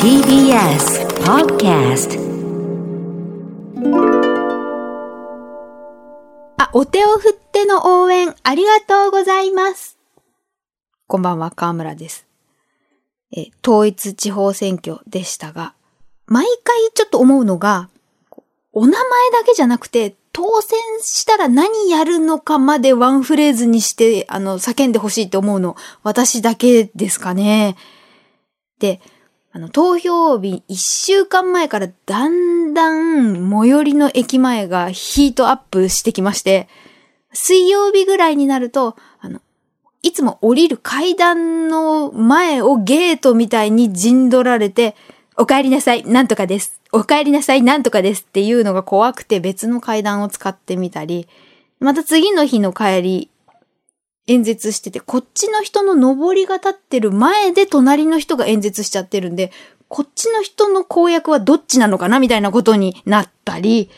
TBS Podcast あ、お手を振っての応援ありがとうございます。こんばんは、河村です。え、統一地方選挙でしたが、毎回ちょっと思うのが、お名前だけじゃなくて、当選したら何やるのかまでワンフレーズにして、あの、叫んでほしいって思うの、私だけですかね。で、あの、投票日一週間前からだんだん最寄りの駅前がヒートアップしてきまして、水曜日ぐらいになると、あの、いつも降りる階段の前をゲートみたいに陣取られて、お帰りなさい、なんとかです。お帰りなさい、なんとかですっていうのが怖くて別の階段を使ってみたり、また次の日の帰り、演説してて、こっちの人の上りが立ってる前で隣の人が演説しちゃってるんで、こっちの人の公約はどっちなのかなみたいなことになったり、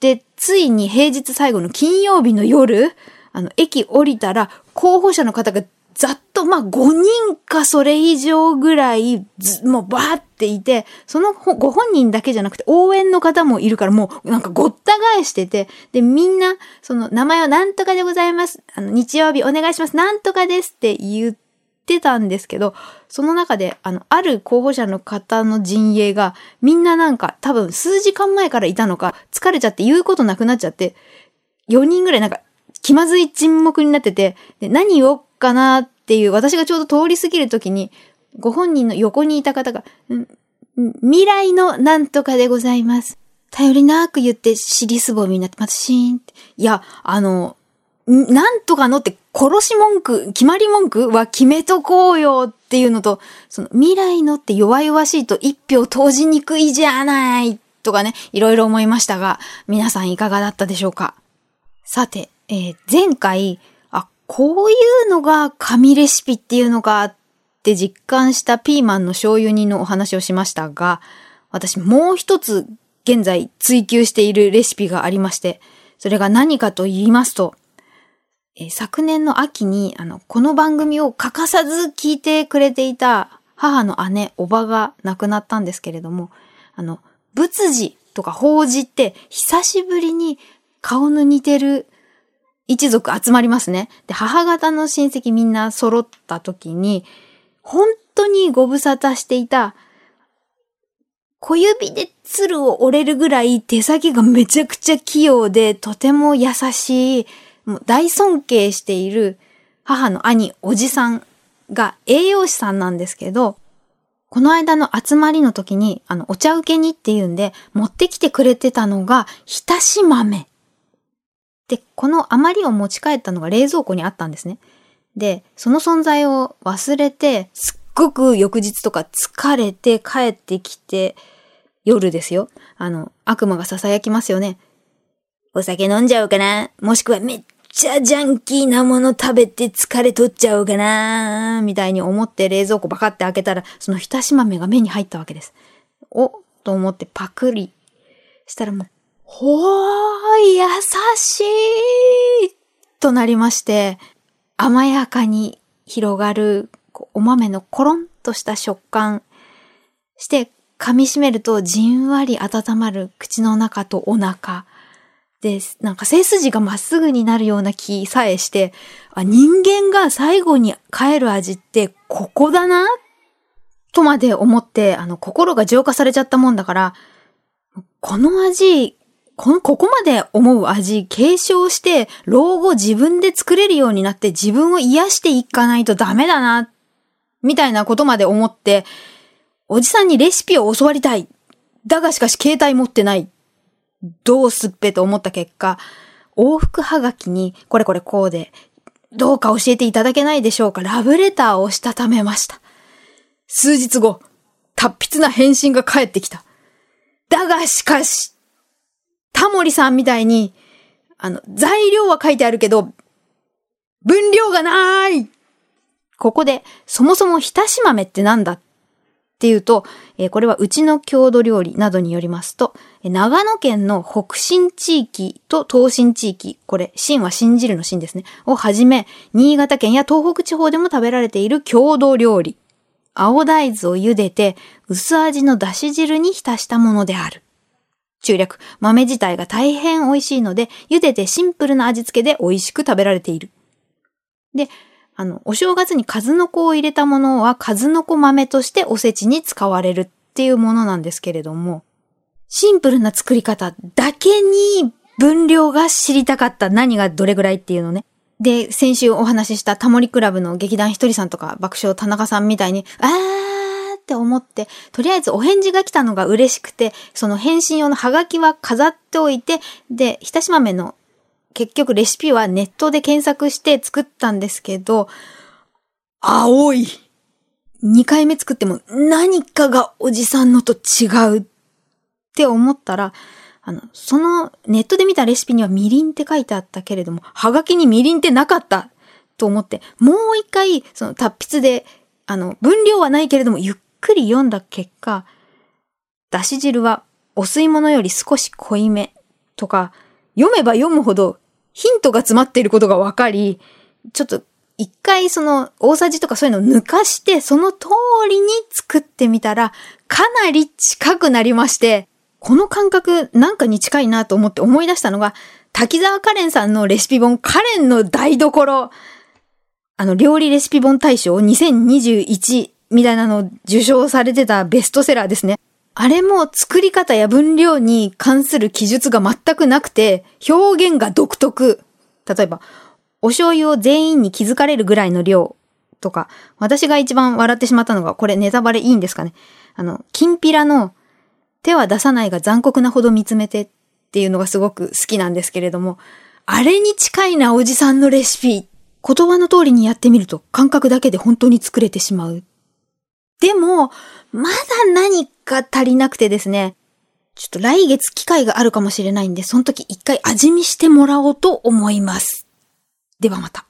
で、ついに平日最後の金曜日の夜、あの、駅降りたら、候補者の方がざっと、まあ、5人かそれ以上ぐらい、ずもうバーっていて、そのご本人だけじゃなくて応援の方もいるから、もうなんかごった返してて、で、みんな、その名前はなんとかでございます。あの、日曜日お願いします。なんとかですって言ってたんですけど、その中で、あの、ある候補者の方の陣営が、みんななんか多分数時間前からいたのか、疲れちゃって言うことなくなっちゃって、4人ぐらいなんか気まずい沈黙になってて、で何言おうかなっていう、私がちょうど通り過ぎるときに、ご本人の横にいた方が、未来のなんとかでございます。頼りなく言って尻すぼみになって、またシーンって。いや、あの、なんとかのって殺し文句、決まり文句は決めとこうよっていうのと、その未来のって弱々しいと一票投じにくいじゃないとかね、いろいろ思いましたが、皆さんいかがだったでしょうかさて、えー前回、こういうのが神レシピっていうのかって実感したピーマンの醤油煮のお話をしましたが、私もう一つ現在追求しているレシピがありまして、それが何かと言いますと、え昨年の秋に、あの、この番組を欠かさず聞いてくれていた母の姉、おばが亡くなったんですけれども、あの、仏事とか法事って久しぶりに顔の似てる一族集まりますね。で、母方の親戚みんな揃った時に、本当にご無沙汰していた、小指で鶴を折れるぐらい手先がめちゃくちゃ器用で、とても優しい、もう大尊敬している母の兄、おじさんが栄養士さんなんですけど、この間の集まりの時に、あの、お茶受けにっていうんで、持ってきてくれてたのが、浸し豆。で、この余りを持ち帰ったのが冷蔵庫にあったんですね。で、その存在を忘れて、すっごく翌日とか疲れて帰ってきて、夜ですよ。あの、悪魔が囁きますよね。お酒飲んじゃおうかなもしくはめっちゃジャンキーなもの食べて疲れ取っちゃおうかなみたいに思って冷蔵庫バカって開けたら、その浸し豆が目に入ったわけです。おと思ってパクリしたらもう、ほー、優しいとなりまして、甘やかに広がるお豆のコロンとした食感して、噛み締めるとじんわり温まる口の中とお腹。で、なんか背筋がまっすぐになるような気さえして、あ人間が最後に帰る味ってここだなとまで思って、あの、心が浄化されちゃったもんだから、この味、この、ここまで思う味、継承して、老後自分で作れるようになって自分を癒していかないとダメだな、みたいなことまで思って、おじさんにレシピを教わりたい。だがしかし携帯持ってない。どうすっぺと思った結果、往復はがきに、これこれこうで、どうか教えていただけないでしょうか、ラブレターをしたためました。数日後、達筆な返信が返ってきた。だがしかし、タモリさんみたいに、あの、材料は書いてあるけど、分量がない。ここで、そもそも浸し豆ってなんだっていうと、えーこれはうちの郷土料理などによりますと、長野県の北新地域と東新地域、これ、新は信じるの新ですね、をはじめ、新潟県や東北地方でも食べられている郷土料理。青大豆を茹でて薄味のだし汁に浸したものである。中略、豆自体が大変美味しいので、茹でてシンプルな味付けで美味しく食べられている。で、あの、お正月に数の子を入れたものは数の子豆としておせちに使われるっていうものなんですけれども、シンプルな作り方だけに分量が知りたかった何がどれぐらいっていうのね。で、先週お話ししたタモリクラブの劇団ひとりさんとか爆笑田中さんみたいに、あーって思って、とりあえずお返事が来たのが嬉しくて、その返信用のハガキは飾っておいて、で、ひたし豆の結局レシピはネットで検索して作ったんですけど、青い。2回目作っても何かがおじさんのと違うって思ったら、あの、そのネットで見たレシピにはみりんって書いてあったけれども、はがきにみりんってなかったと思って、もう一回、その達筆で、あの、分量はないけれども、ゆっくり読んだ結果、だし汁はお吸い物より少し濃いめとか、読めば読むほどヒントが詰まっていることがわかり、ちょっと一回その大さじとかそういうのを抜かして、その通りに作ってみたら、かなり近くなりまして、この感覚なんかに近いなと思って思い出したのが、滝沢カレンさんのレシピ本、カレンの台所。あの、料理レシピ本大賞2021みたいなのを受賞されてたベストセラーですね。あれも作り方や分量に関する記述が全くなくて、表現が独特。例えば、お醤油を全員に気づかれるぐらいの量とか、私が一番笑ってしまったのが、これネタバレいいんですかね。あの、きんぴらの手は出さないが残酷なほど見つめてっていうのがすごく好きなんですけれども、あれに近いなおじさんのレシピ。言葉の通りにやってみると感覚だけで本当に作れてしまう。でも、まだ何か足りなくてですね、ちょっと来月機会があるかもしれないんで、その時一回味見してもらおうと思います。ではまた。